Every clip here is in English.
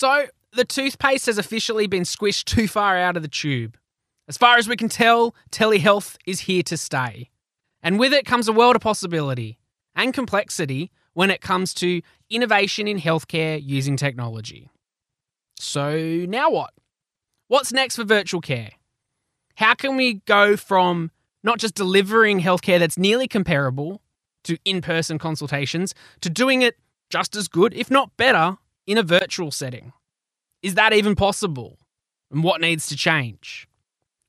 So, the toothpaste has officially been squished too far out of the tube. As far as we can tell, telehealth is here to stay. And with it comes a world of possibility and complexity when it comes to innovation in healthcare using technology. So, now what? What's next for virtual care? How can we go from not just delivering healthcare that's nearly comparable to in person consultations to doing it just as good, if not better, in a virtual setting? Is that even possible? And what needs to change?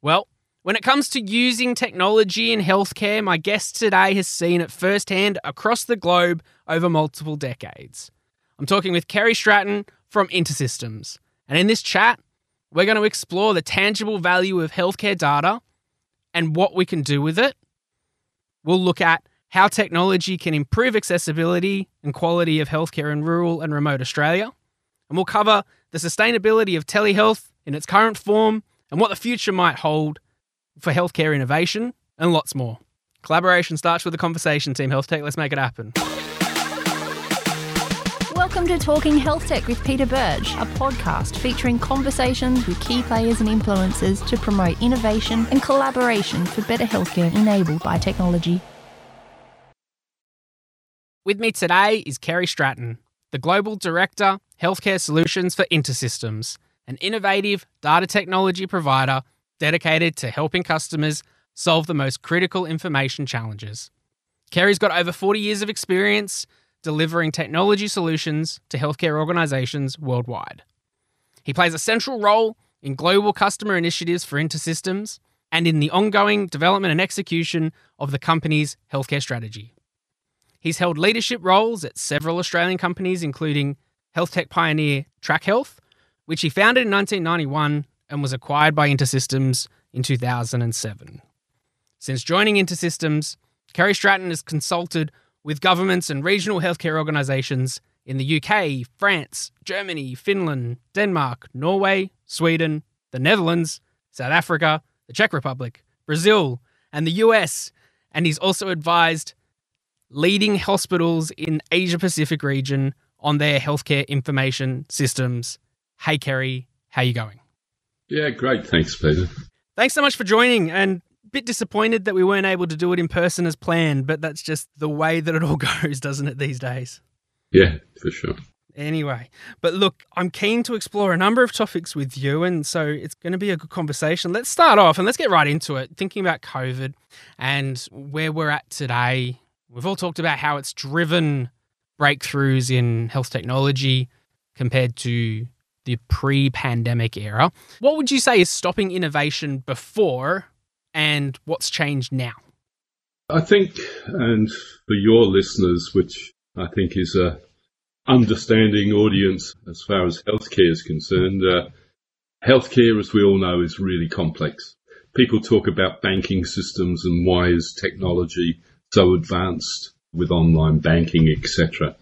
Well, when it comes to using technology in healthcare, my guest today has seen it firsthand across the globe over multiple decades. I'm talking with Kerry Stratton from InterSystems. And in this chat, we're going to explore the tangible value of healthcare data and what we can do with it. We'll look at how technology can improve accessibility and quality of healthcare in rural and remote Australia. And we'll cover the sustainability of telehealth in its current form and what the future might hold for healthcare innovation, and lots more. Collaboration starts with a conversation, Team Health Tech. Let's make it happen. Welcome to Talking Health Tech with Peter Birch, a podcast featuring conversations with key players and influencers to promote innovation and collaboration for better healthcare enabled by technology. With me today is Kerry Stratton, the Global Director, Healthcare Solutions for InterSystems, an innovative data technology provider dedicated to helping customers solve the most critical information challenges. Kerry's got over 40 years of experience delivering technology solutions to healthcare organizations worldwide. He plays a central role in global customer initiatives for InterSystems and in the ongoing development and execution of the company's healthcare strategy. He's held leadership roles at several Australian companies, including health tech pioneer TrakHealth, which he founded in 1991 and was acquired by InterSystems in 2007. Since joining InterSystems, Kerry Stratton has consulted with governments and regional healthcare organisations in the UK, France, Germany, Finland, Denmark, Norway, Sweden, the Netherlands, South Africa, the Czech Republic, Brazil, and the US. And he's also advised leading hospitals in Asia Pacific region on their healthcare information systems. Hey Kerry, how you going? Yeah, great. Thanks, Peter. Thanks so much for joining. And a bit disappointed that we weren't able to do it in person as planned, but that's just the way that it all goes, doesn't it, these days? Yeah, for sure. Anyway, but look, I'm keen to explore a number of topics with you, and so it's going to be a good conversation. Let's start off and let's get right into it. Thinking about COVID and where we're at today, we've all talked about how it's driven breakthroughs in health technology compared to the pre pandemic era. What would you say is stopping innovation before and what's changed now? I think, and for your listeners, which I think is a understanding audience as far as healthcare is concerned, uh, healthcare, as we all know, is really complex. People talk about banking systems and why is technology so advanced with online banking, etc.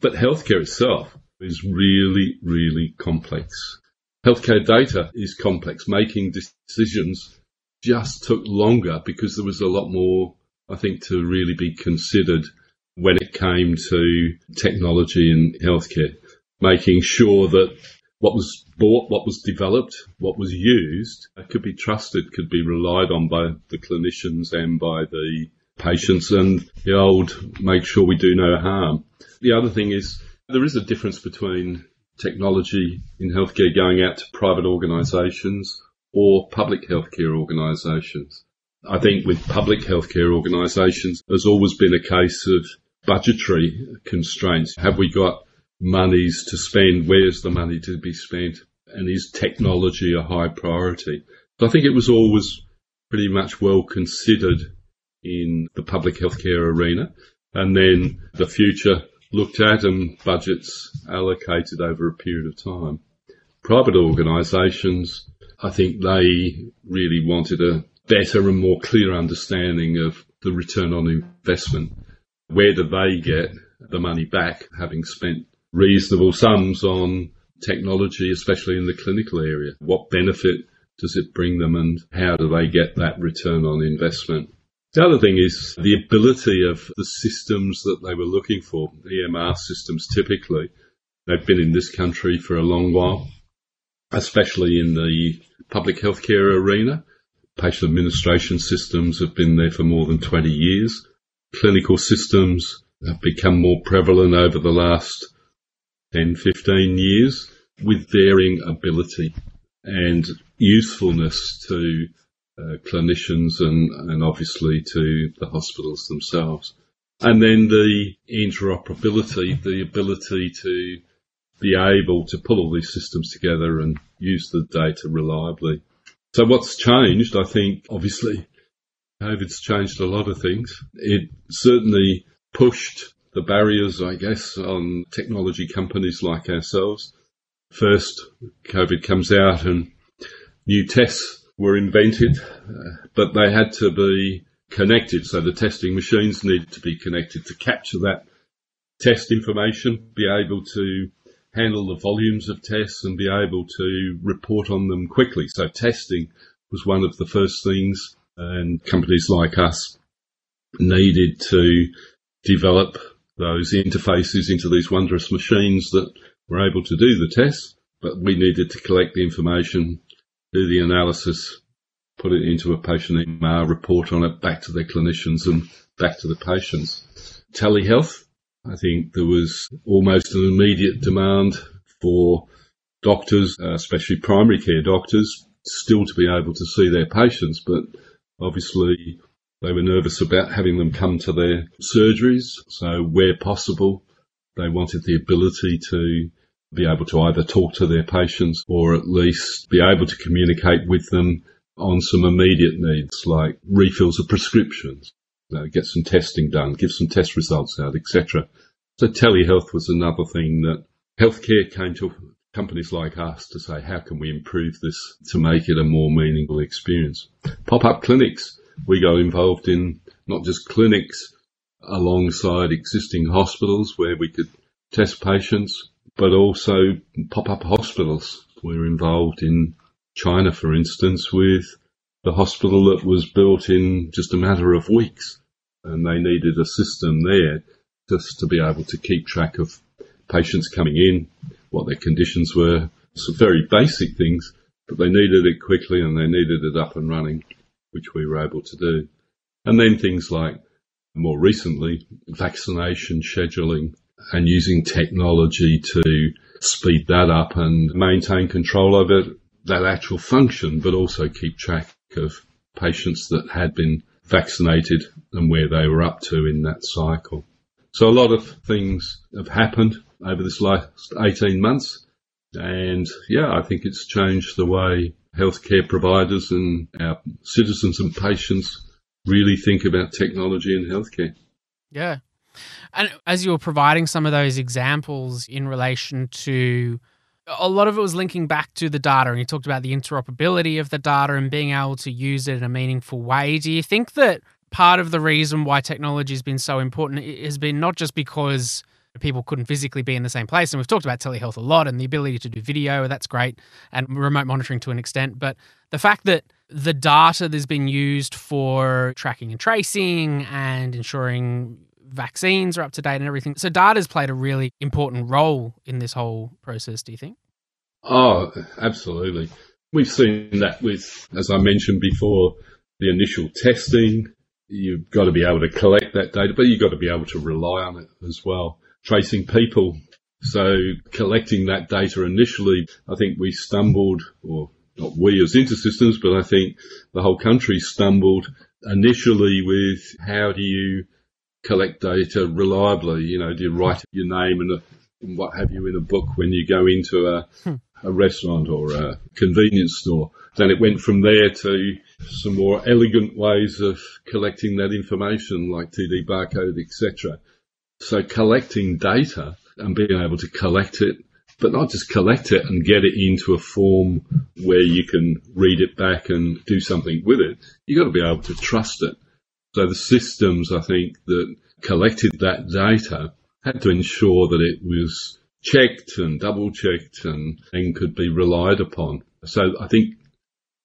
But healthcare itself is really, really complex. Healthcare data is complex. Making decisions just took longer because there was a lot more, I think, to really be considered when it came to technology and healthcare. Making sure that what was bought, what was developed, what was used could be trusted, could be relied on by the clinicians and by the patients and the old make sure we do no harm. The other thing is there is a difference between technology in healthcare going out to private organisations or public healthcare organisations. I think with public healthcare organisations, there's always been a case of budgetary constraints. Have we got monies to spend? Where's the money to be spent? And is technology a high priority? So I think it was always pretty much well considered in the public healthcare arena. And then the future looked at and budgets allocated over a period of time. Private organisations, I think they really wanted a better and more clear understanding of the return on investment. Where do they get the money back having spent reasonable sums on technology, especially in the clinical area? What benefit does it bring them and how do they get that return on investment? The other thing is the ability of the systems that they were looking for, EMR systems typically, They've been in this country for a long while, especially in the public healthcare arena. Patient administration systems have been there for more than 20 years. Clinical systems have become more prevalent over the last 10, 15 years with varying ability and usefulness to uh, clinicians and, and obviously to the hospitals themselves. And then the interoperability, the ability to be able to pull all these systems together and use the data reliably. So what's changed, I think, obviously, COVID's changed a lot of things. It certainly pushed the barriers, I guess, on technology companies like ourselves. First, COVID comes out and new tests were invented, but they had to be connected. So the testing machines needed to be connected to capture that test information, be able to handle the volumes of tests and be able to report on them quickly. So testing was one of the first things and companies like us needed to develop those interfaces into these wondrous machines that were able to do the tests, but we needed to collect the information, do the analysis, put it into a patient EMR, report on it back to their clinicians and back to the patients. Telehealth, I think there was almost an immediate demand for doctors, uh, especially primary care doctors, still to be able to see their patients, but obviously they were nervous about having them come to their surgeries. So where possible, they wanted the ability to be able to either talk to their patients or at least be able to communicate with them on some immediate needs like refills of prescriptions, you know, get some testing done, give some test results out, etc. So telehealth was another thing that healthcare came to companies like us to say, how can we improve this to make it a more meaningful experience? Pop-up clinics. We got involved in not just clinics alongside existing hospitals where we could test patients, but also pop-up hospitals. We're involved in China, for instance, with the hospital that was built in just a matter of weeks. And they needed a system there just to be able to keep track of patients coming in, what their conditions were, some very basic things, but they needed it quickly and they needed it up and running, which we were able to do. And then things like more recently, vaccination scheduling and using technology to speed that up and maintain control over that actual function, but also keep track of patients that had been vaccinated and where they were up to in that cycle. So a lot of things have happened over this last 18 months. And yeah, I think it's changed the way healthcare providers and our citizens and patients really think about technology and healthcare. Yeah. And as you were providing some of those examples in relation to a lot of it was linking back to the data and you talked about the interoperability of the data and being able to use it in a meaningful way. Do you think that part of the reason why technology has been so important has been not just because people couldn't physically be in the same place and we've talked about telehealth a lot and the ability to do video that's great and remote monitoring to an extent but the fact that the data that's been used for tracking and tracing and ensuring vaccines are up to date and everything. So data's played a really important role in this whole process, do you think? Oh, absolutely. We've seen that with, as I mentioned before, the initial testing. You've got to be able to collect that data, but you've got to be able to rely on it as well. Tracing people. So collecting that data initially, I think we stumbled, or not we as InterSystems, but I think the whole country stumbled initially with how do you collect data reliably? You know, do you write your name and, a, and what have you in a book when you go into a, hmm. a restaurant or a convenience store? Then it went from there to some more elegant ways of collecting that information like 2D barcode, etc. So collecting data and being able to collect it, but not just collect it and get it into a form where you can read it back and do something with it. You've got to be able to trust it. So the systems, I think, that collected that data had to ensure that it was checked and double checked and, and could be relied upon. So I think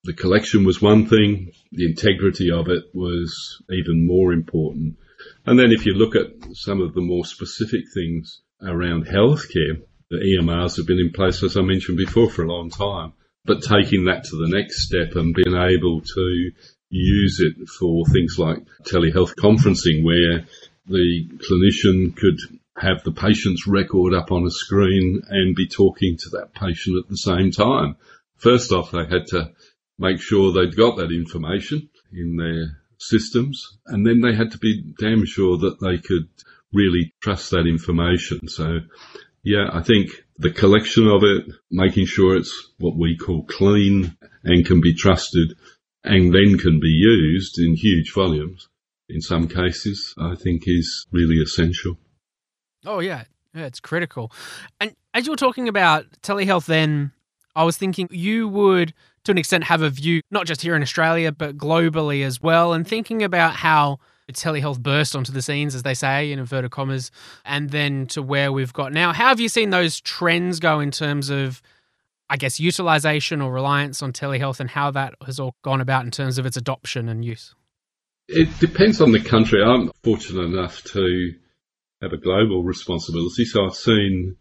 the collection was one thing, the integrity of it was even more important. And then if you look at some of the more specific things around healthcare, The EMRs have been in place, as I mentioned before, for a long time. But taking that to the next step and being able to use it for things like telehealth conferencing where the clinician could have the patient's record up on a screen and be talking to that patient at the same time. First off, they had to make sure they'd got that information in their systems and then they had to be damn sure that they could really trust that information. So yeah, I think the collection of it, making sure it's what we call clean and can be trusted and then can be used in huge volumes in some cases, I think is really essential. Oh, yeah. Yeah, it's critical. And as you were talking about telehealth, then I was thinking you would, to an extent, have a view, not just here in Australia, but globally as well, and thinking about how telehealth burst onto the scenes, as they say, in inverted commas, and then to where we've got now. How have you seen those trends go in terms of, I guess, utilization or reliance on telehealth and how that has all gone about in terms of its adoption and use? It depends on the country. I'm fortunate enough to have a global responsibility, so I've seen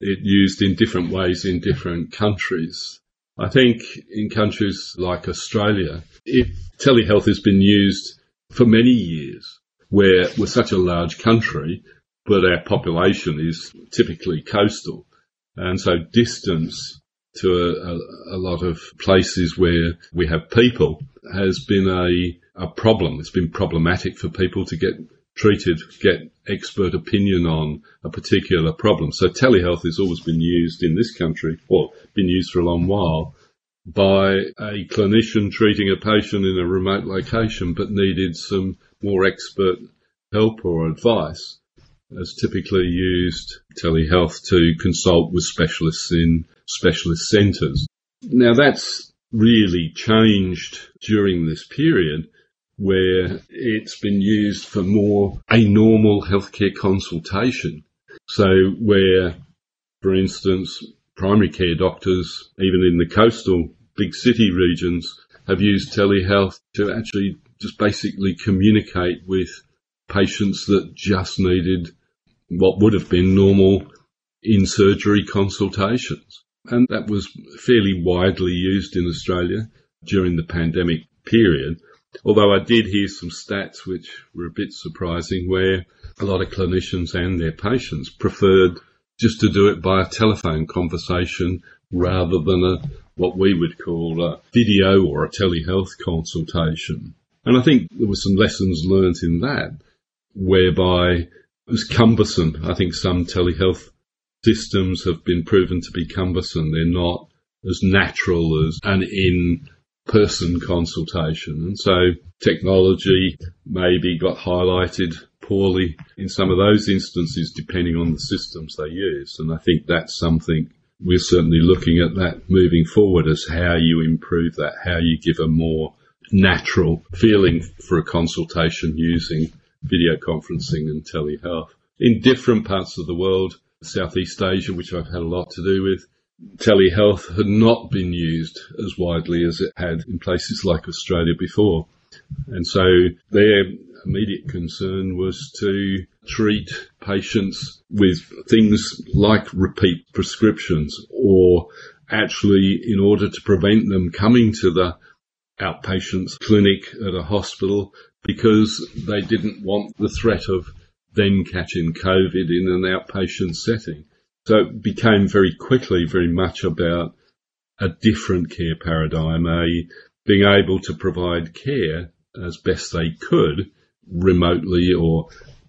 it used in different ways in different countries. I think in countries like Australia, it, telehealth has been used for many years, where we're such a large country, but our population is typically coastal. And so distance to a, a, a lot of places where we have people has been a a problem. It's been problematic for people to get treated, get expert opinion on a particular problem. So telehealth has always been used in this country, or been used for a long while, by a clinician treating a patient in a remote location but needed some more expert help or advice has typically used telehealth to consult with specialists in specialist centres. Now that's really changed during this period where it's been used for more a normal healthcare consultation. So where, for instance, primary care doctors, even in the coastal big city regions, have used telehealth to actually just basically communicate with patients that just needed what would have been normal in surgery consultations. And that was fairly widely used in Australia during the pandemic period. Although I did hear some stats which were a bit surprising where a lot of clinicians and their patients preferred just to do it by a telephone conversation rather than a what we would call a video or a telehealth consultation. And I think there were some lessons learnt in that whereby was cumbersome. I think some telehealth systems have been proven to be cumbersome. They're not as natural as an in person consultation. And so technology maybe got highlighted poorly in some of those instances depending on the systems they use. And I think that's something we're certainly looking at that moving forward as how you improve that, how you give a more natural feeling for a consultation using video conferencing and telehealth. In different parts of the world, Southeast Asia, which I've had a lot to do with, telehealth had not been used as widely as it had in places like Australia before. And so their immediate concern was to treat patients with things like repeat prescriptions or actually in order to prevent them coming to the outpatients clinic at a hospital because they didn't want the threat of then catching COVID in an outpatient setting. So it became very quickly very much about a different care paradigm, a being able to provide care as best they could remotely or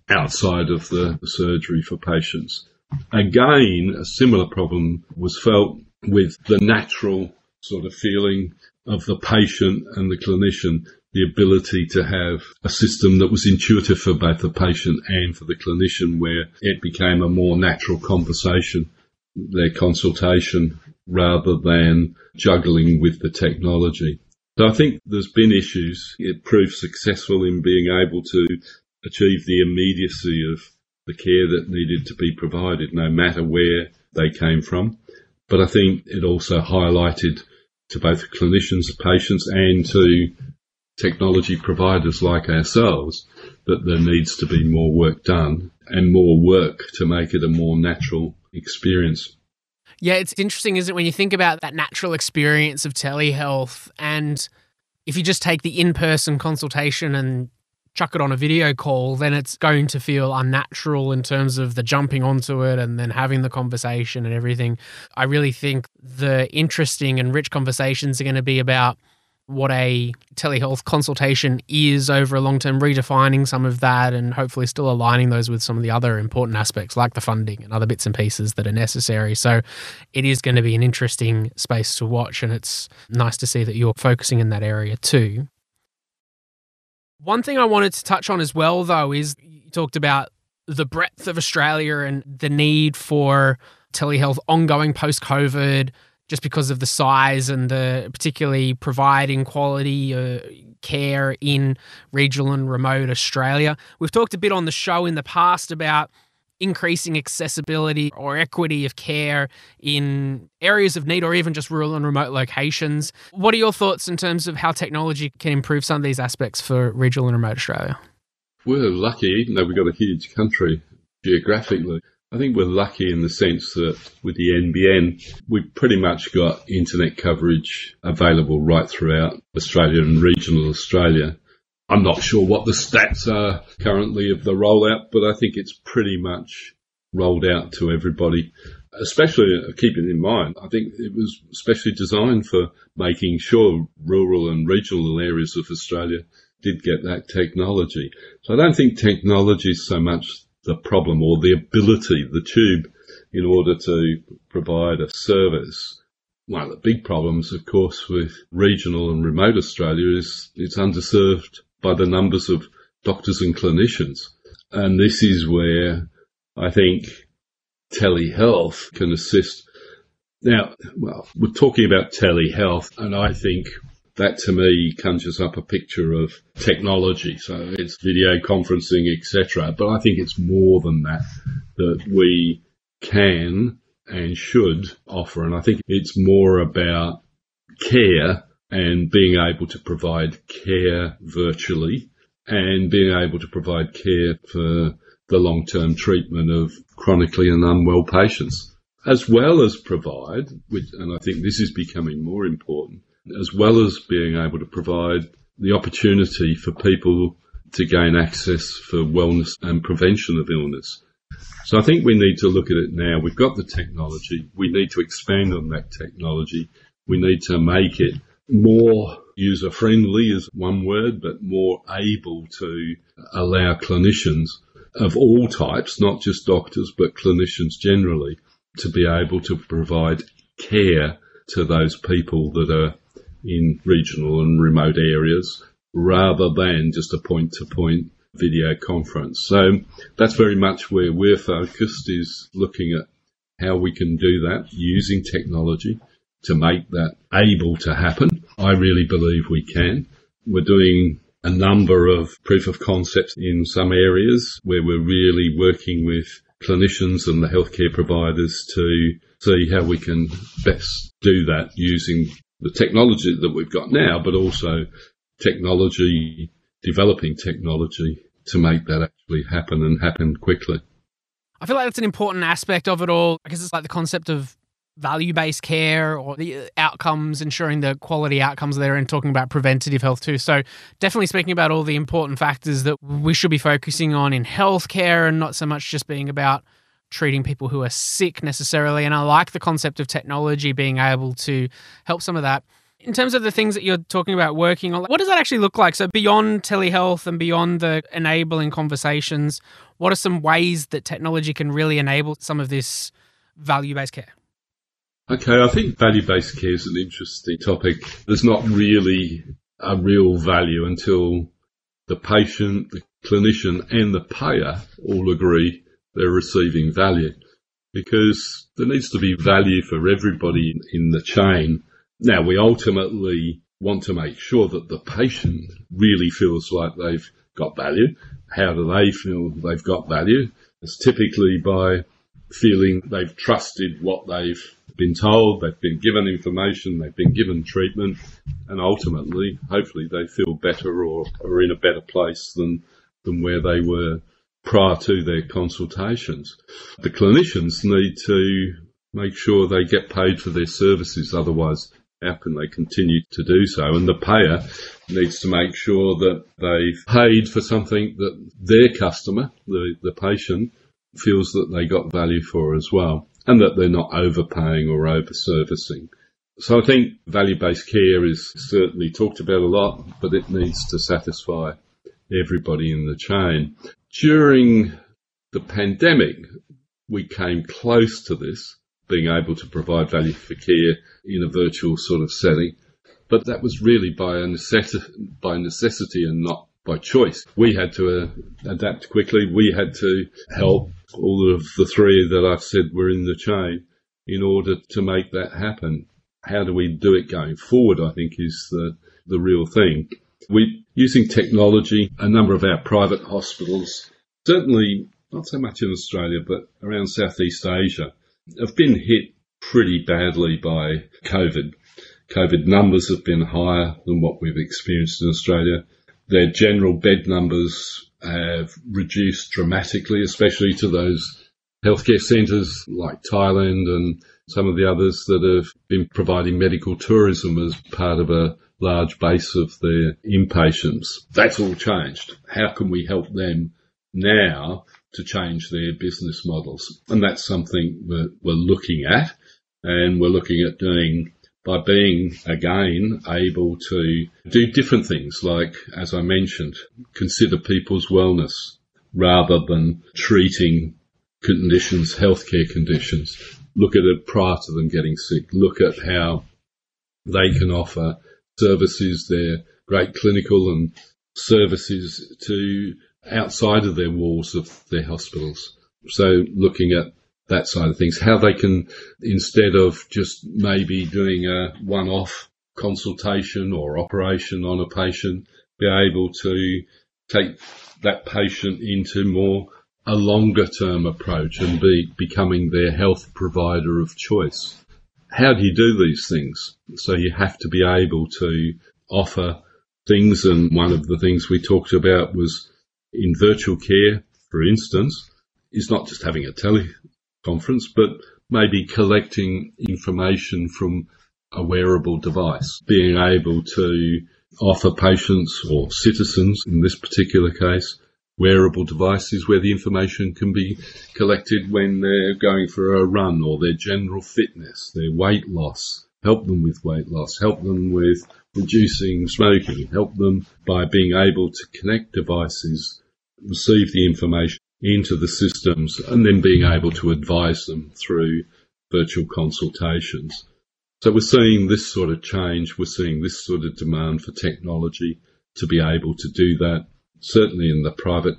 outside of the surgery for patients. Again, a similar problem was felt with the natural sort of feeling of the patient and the clinician the ability to have a system that was intuitive for both the patient and for the clinician where it became a more natural conversation, their consultation, rather than juggling with the technology. So I think there's been issues. It proved successful in being able to achieve the immediacy of the care that needed to be provided, no matter where they came from. But I think it also highlighted to both clinicians, patients, and to technology providers like ourselves that there needs to be more work done and more work to make it a more natural experience. Yeah, it's interesting, isn't it, when you think about that natural experience of telehealth and if you just take the in person consultation and chuck it on a video call, then it's going to feel unnatural in terms of the jumping onto it and then having the conversation and everything. I really think the interesting and rich conversations are going to be about what a telehealth consultation is over a long term, redefining some of that and hopefully still aligning those with some of the other important aspects like the funding and other bits and pieces that are necessary. So it is going to be an interesting space to watch, and it's nice to see that you're focusing in that area too. One thing I wanted to touch on as well, though, is you talked about the breadth of Australia and the need for telehealth ongoing post COVID just because of the size and the particularly providing quality uh, care in regional and remote Australia. We've talked a bit on the show in the past about increasing accessibility or equity of care in areas of need or even just rural and remote locations. What are your thoughts in terms of how technology can improve some of these aspects for regional and remote Australia? We're lucky, even though we've got a huge country geographically, I think we're lucky in the sense that with the NBN, we've pretty much got internet coverage available right throughout Australia and regional Australia. I'm not sure what the stats are currently of the rollout, but I think it's pretty much rolled out to everybody. Especially uh, keeping in mind, I think it was especially designed for making sure rural and regional areas of Australia did get that technology. So I don't think technology is so much the problem or the ability, the tube, in order to provide a service. One of the big problems, of course, with regional and remote Australia is it's underserved by the numbers of doctors and clinicians. And this is where I think telehealth can assist. Now, well, we're talking about telehealth, and I think that to me conjures up a picture of technology. So it's video conferencing, etc. But I think it's more than that that we can and should offer. And I think it's more about care and being able to provide care virtually and being able to provide care for the long-term treatment of chronically and unwell patients, as well as provide, which, and I think this is becoming more important, as well as being able to provide the opportunity for people to gain access for wellness and prevention of illness. So I think we need to look at it now. We've got the technology. We need to expand on that technology. We need to make it more user friendly is one word, but more able to allow clinicians of all types, not just doctors, but clinicians generally, to be able to provide care to those people that are in regional and remote areas rather than just a point to point video conference. So that's very much where we're focused is looking at how we can do that using technology to make that able to happen. I really believe we can. We're doing a number of proof of concepts in some areas where we're really working with clinicians and the healthcare providers to see how we can best do that using the technology that we've got now, but also technology, developing technology to make that actually happen and happen quickly. I feel like that's an important aspect of it all because it's like the concept of value based care or the outcomes, ensuring the quality outcomes there, and talking about preventative health too. So, definitely speaking about all the important factors that we should be focusing on in healthcare and not so much just being about treating people who are sick necessarily. And I like the concept of technology being able to help some of that. In terms of the things that you're talking about working on, what does that actually look like? So, beyond telehealth and beyond the enabling conversations, what are some ways that technology can really enable some of this value based care? Okay, I think value based care is an interesting topic. There's not really a real value until the patient, the clinician, and the payer all agree they're receiving value because there needs to be value for everybody in the chain. Now, we ultimately want to make sure that the patient really feels like they've got value. How do they feel they've got value? It's typically by feeling they've trusted what they've been told, they've been given information, they've been given treatment, and ultimately, hopefully, they feel better or are in a better place than, than where they were prior to their consultations. The clinicians need to make sure they get paid for their services. Otherwise, how can they continue to do so? And the payer needs to make sure that they've paid for something that their customer, the, the patient, feels that they got value for as well, and that they're not overpaying or over-servicing. So I think value-based care is certainly talked about a lot, but it needs to satisfy everybody in the chain. During the pandemic, we came close to this, being able to provide value for care in a virtual sort of setting. But that was really by, by necessity and not by choice. We had to uh, adapt quickly. We had to help all of the three that I've said were in the chain in order to make that happen. How do we do it going forward? I think is the, the real thing. We using technology, a number of our private hospitals, certainly not so much in Australia, but around Southeast Asia, have been hit pretty badly by COVID. COVID numbers have been higher than what we've experienced in Australia. Their general bed numbers have reduced dramatically, especially to those healthcare centres like Thailand and some of the others that have been providing medical tourism as part of a large base of their inpatients. That's all changed. How can we help them now to change their business models? And that's something we're, we're looking at and we're looking at doing by being again able to do different things like, as I mentioned, consider people's wellness rather than treating conditions, healthcare conditions. Look at it prior to them getting sick. Look at how they can offer services, their great clinical and services to outside of their walls of their hospitals. So looking at that side of things, how they can, instead of just maybe doing a one-off consultation or operation on a patient, be able to take that patient into more a longer term approach and be becoming their health provider of choice how do you do these things? So you have to be able to offer things. And one of the things we talked about was in virtual care, for instance, is not just having a teleconference, but maybe collecting information from a wearable device, being able to offer patients or citizens in this particular case wearable devices where the information can be collected when they're going for a run or their general fitness, their weight loss, help them with weight loss, help them with reducing smoking, help them by being able to connect devices, receive the information into the systems and then being able to advise them through virtual consultations. So we're seeing this sort of change. We're seeing this sort of demand for technology to be able to do that certainly in the private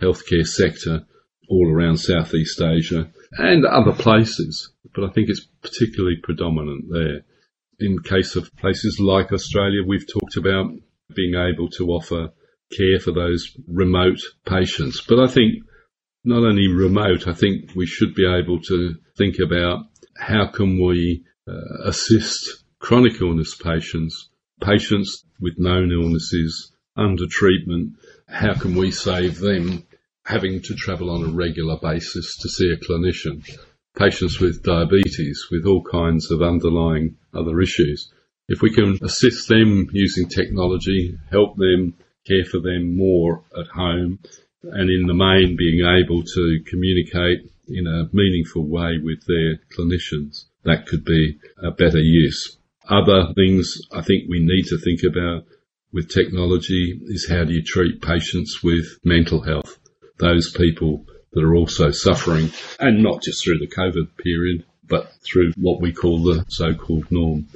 healthcare sector all around Southeast Asia and other places, but I think it's particularly predominant there. In case of places like Australia, we've talked about being able to offer care for those remote patients. But I think not only remote, I think we should be able to think about how can we uh, assist chronic illness patients, patients with known illnesses under treatment how can we save them having to travel on a regular basis to see a clinician? Patients with diabetes, with all kinds of underlying other issues. If we can assist them using technology, help them care for them more at home, and in the main being able to communicate in a meaningful way with their clinicians, that could be a better use. Other things I think we need to think about with technology is how do you treat patients with mental health? Those people that are also suffering and not just through the COVID period, but through what we call the so-called norm.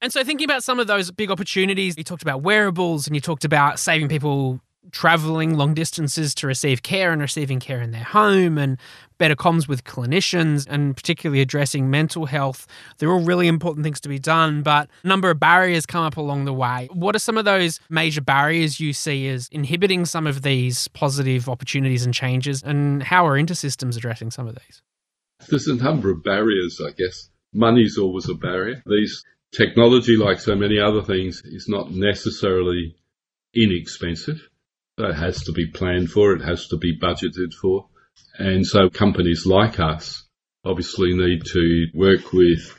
And so, thinking about some of those big opportunities, you talked about wearables and you talked about saving people traveling long distances to receive care and receiving care in their home and better comms with clinicians and particularly addressing mental health. They're all really important things to be done, but a number of barriers come up along the way. What are some of those major barriers you see as inhibiting some of these positive opportunities and changes, and how are InterSystems addressing some of these? There's a number of barriers, I guess. Money's always a barrier. These technology, like so many other things, is not necessarily inexpensive. It has to be planned for, it has to be budgeted for. And so companies like us obviously need to work with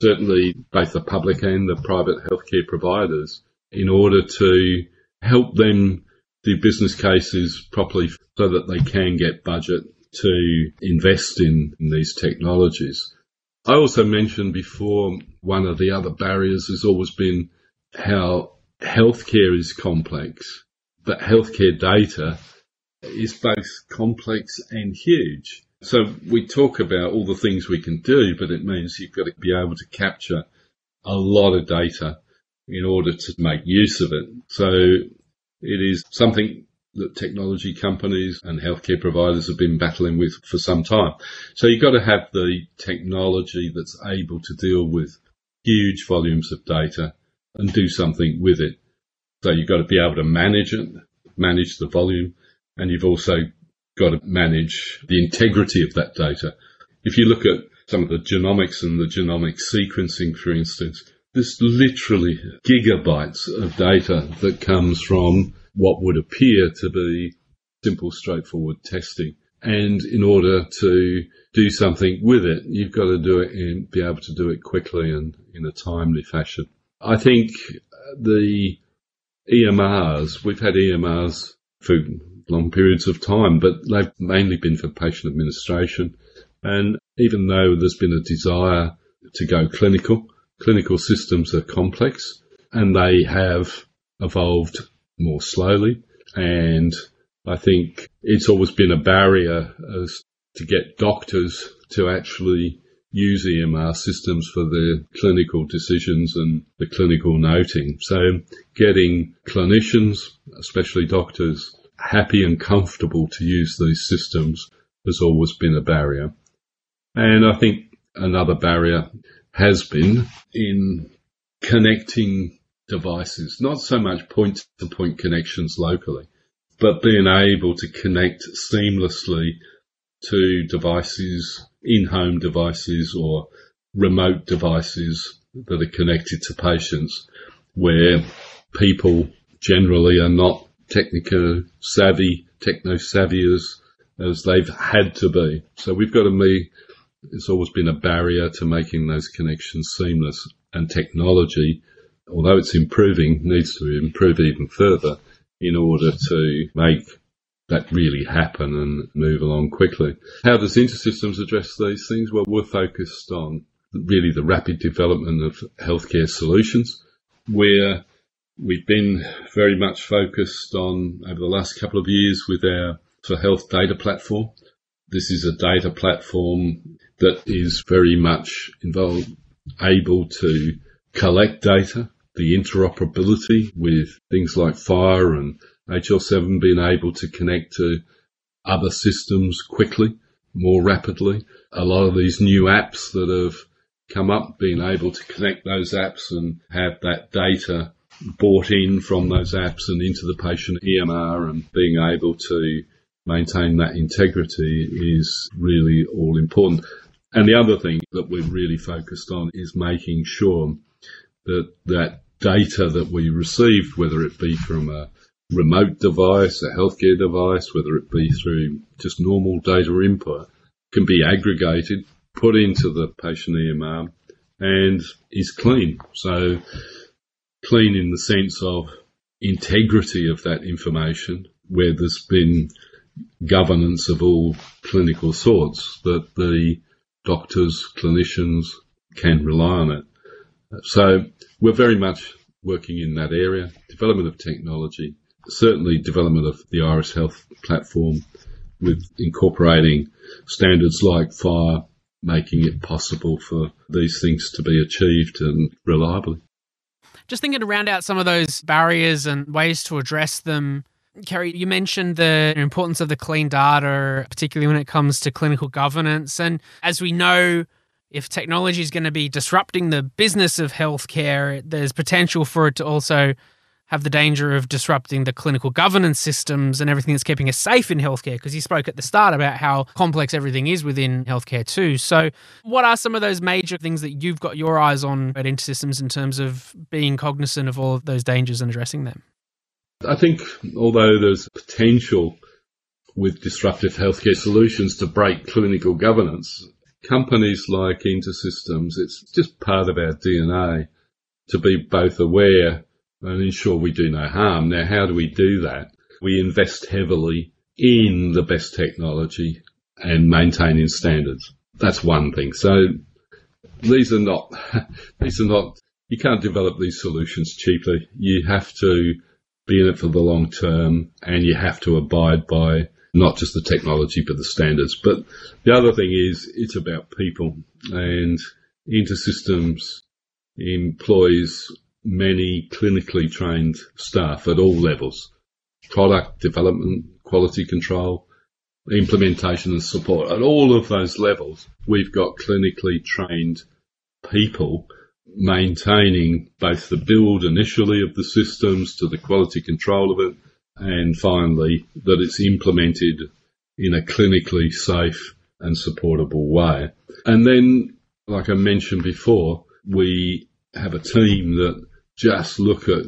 certainly both the public and the private healthcare providers in order to help them do business cases properly so that they can get budget to invest in, in these technologies. I also mentioned before one of the other barriers has always been how healthcare is complex, but healthcare data is both complex and huge. So we talk about all the things we can do, but it means you've got to be able to capture a lot of data in order to make use of it. So it is something that technology companies and healthcare providers have been battling with for some time. So you've got to have the technology that's able to deal with huge volumes of data and do something with it. So you've got to be able to manage it, manage the volume, and you've also got to manage the integrity of that data. If you look at some of the genomics and the genomic sequencing, for instance, there's literally gigabytes of data that comes from what would appear to be simple, straightforward testing. And in order to do something with it, you've got to do it and be able to do it quickly and in a timely fashion. I think the EMRs, we've had EMRs for long periods of time, but they've mainly been for patient administration. And even though there's been a desire to go clinical, clinical systems are complex and they have evolved more slowly. And I think it's always been a barrier as to get doctors to actually use EMR systems for their clinical decisions and the clinical noting. So getting clinicians, especially doctors, happy and comfortable to use these systems has always been a barrier. And I think another barrier has been in connecting devices, not so much point to point connections locally, but being able to connect seamlessly to devices, in home devices or remote devices that are connected to patients where people generally are not technical savvy, techno savvy as, as they've had to be. So we've got to be, it's always been a barrier to making those connections seamless and technology, although it's improving, needs to improve even further in order to make that really happen and move along quickly. How does InterSystems address these things? Well, we're focused on really the rapid development of healthcare solutions where We've been very much focused on over the last couple of years with our for health data platform. This is a data platform that is very much involved, able to collect data, the interoperability with things like FHIR and HL7 being able to connect to other systems quickly, more rapidly. A lot of these new apps that have come up, being able to connect those apps and have that data bought in from those apps and into the patient EMR and being able to maintain that integrity is really all important. And the other thing that we're really focused on is making sure that that data that we receive, whether it be from a remote device, a healthcare device, whether it be through just normal data input, can be aggregated, put into the patient EMR and is clean. So clean in the sense of integrity of that information, where there's been governance of all clinical sorts, that the doctors, clinicians can rely on it. So we're very much working in that area. Development of technology, certainly development of the Iris Health platform with incorporating standards like FHIR, making it possible for these things to be achieved and reliably. Just thinking to round out some of those barriers and ways to address them. Kerry, you mentioned the importance of the clean data, particularly when it comes to clinical governance. And as we know, if technology is going to be disrupting the business of healthcare, there's potential for it to also have the danger of disrupting the clinical governance systems and everything that's keeping us safe in healthcare because you spoke at the start about how complex everything is within healthcare too. So, what are some of those major things that you've got your eyes on at InterSystems in terms of being cognizant of all of those dangers and addressing them? I think although there's potential with disruptive healthcare solutions to break clinical governance, companies like InterSystems, it's just part of our DNA to be both aware and ensure we do no harm. Now, how do we do that? We invest heavily in the best technology and maintaining standards. That's one thing. So these are not, these are not, you can't develop these solutions cheaply. You have to be in it for the long term and you have to abide by not just the technology, but the standards. But the other thing is it's about people and InterSystems employs many clinically trained staff at all levels, product development, quality control, implementation and support. At all of those levels, we've got clinically trained people maintaining both the build initially of the systems to the quality control of it and finally that it's implemented in a clinically safe and supportable way. And then, like I mentioned before, we have a team that just look at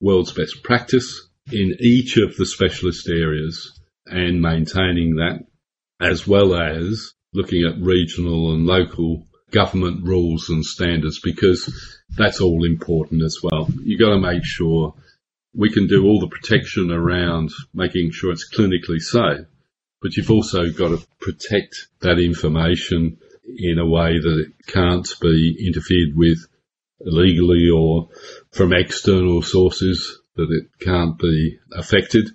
world's best practice in each of the specialist areas and maintaining that as well as looking at regional and local government rules and standards because that's all important as well. You've got to make sure we can do all the protection around making sure it's clinically safe, but you've also got to protect that information in a way that it can't be interfered with illegally or from external sources that it can't be affected.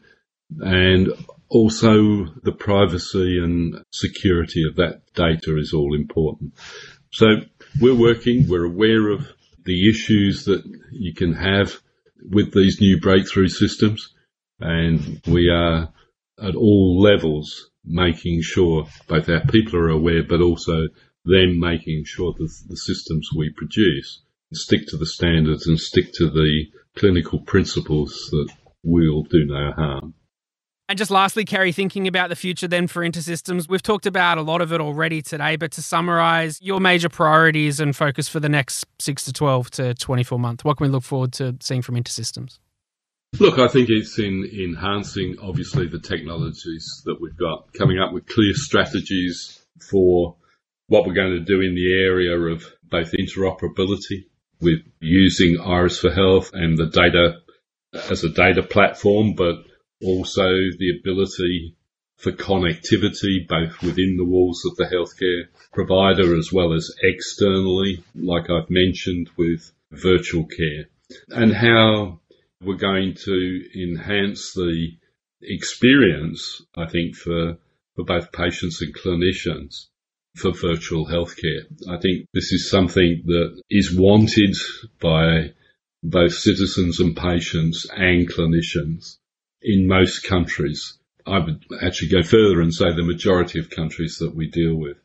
And also the privacy and security of that data is all important. So we're working, we're aware of the issues that you can have with these new breakthrough systems and we are at all levels making sure both our people are aware but also them making sure that the systems we produce stick to the standards and stick to the clinical principles that will do no harm. And just lastly, Kerry, thinking about the future then for InterSystems, we've talked about a lot of it already today, but to summarize your major priorities and focus for the next six to 12 to 24 months, what can we look forward to seeing from InterSystems? Look, I think it's in enhancing, obviously, the technologies that we've got, coming up with clear strategies for what we're going to do in the area of both interoperability with using Iris for Health and the data as a data platform, but also the ability for connectivity both within the walls of the healthcare provider as well as externally, like I've mentioned with virtual care, and how we're going to enhance the experience, I think, for, for both patients and clinicians for virtual healthcare. I think this is something that is wanted by both citizens and patients and clinicians in most countries. I would actually go further and say the majority of countries that we deal with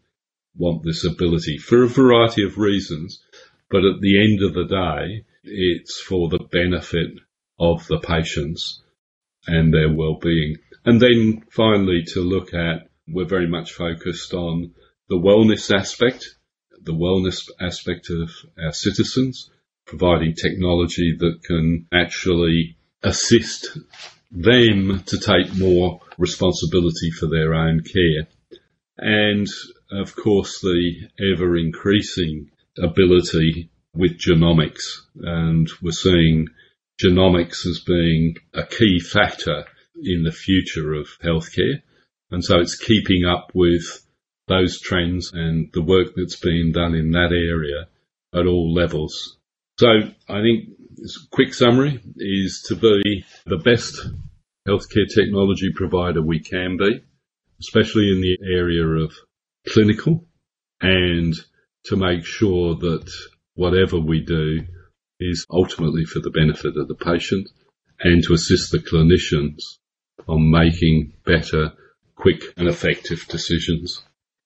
want this ability for a variety of reasons. But at the end of the day, it's for the benefit of the patients and their well-being. And then finally to look at, we're very much focused on the wellness aspect, the wellness aspect of our citizens, providing technology that can actually assist them to take more responsibility for their own care. And of course, the ever increasing ability with genomics. And we're seeing genomics as being a key factor in the future of healthcare. And so it's keeping up with those trends and the work that's being done in that area at all levels. So I think quick summary is to be the best healthcare technology provider we can be, especially in the area of clinical and to make sure that whatever we do is ultimately for the benefit of the patient and to assist the clinicians on making better, quick and effective decisions.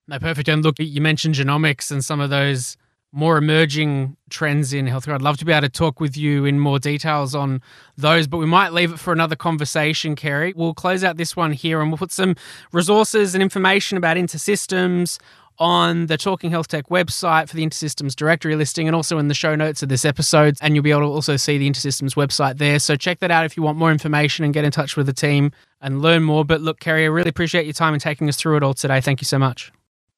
No, perfect. And look, you mentioned genomics and some of those more emerging trends in healthcare. I'd love to be able to talk with you in more details on those, but we might leave it for another conversation, Kerry. We'll close out this one here and we'll put some resources and information about InterSystems on the Talking Health Tech website for the InterSystems directory listing and also in the show notes of this episode. And you'll be able to also see the InterSystems website there. So check that out if you want more information and get in touch with the team and learn more. But look, Kerry, I really appreciate your time and taking us through it all today. Thank you so much.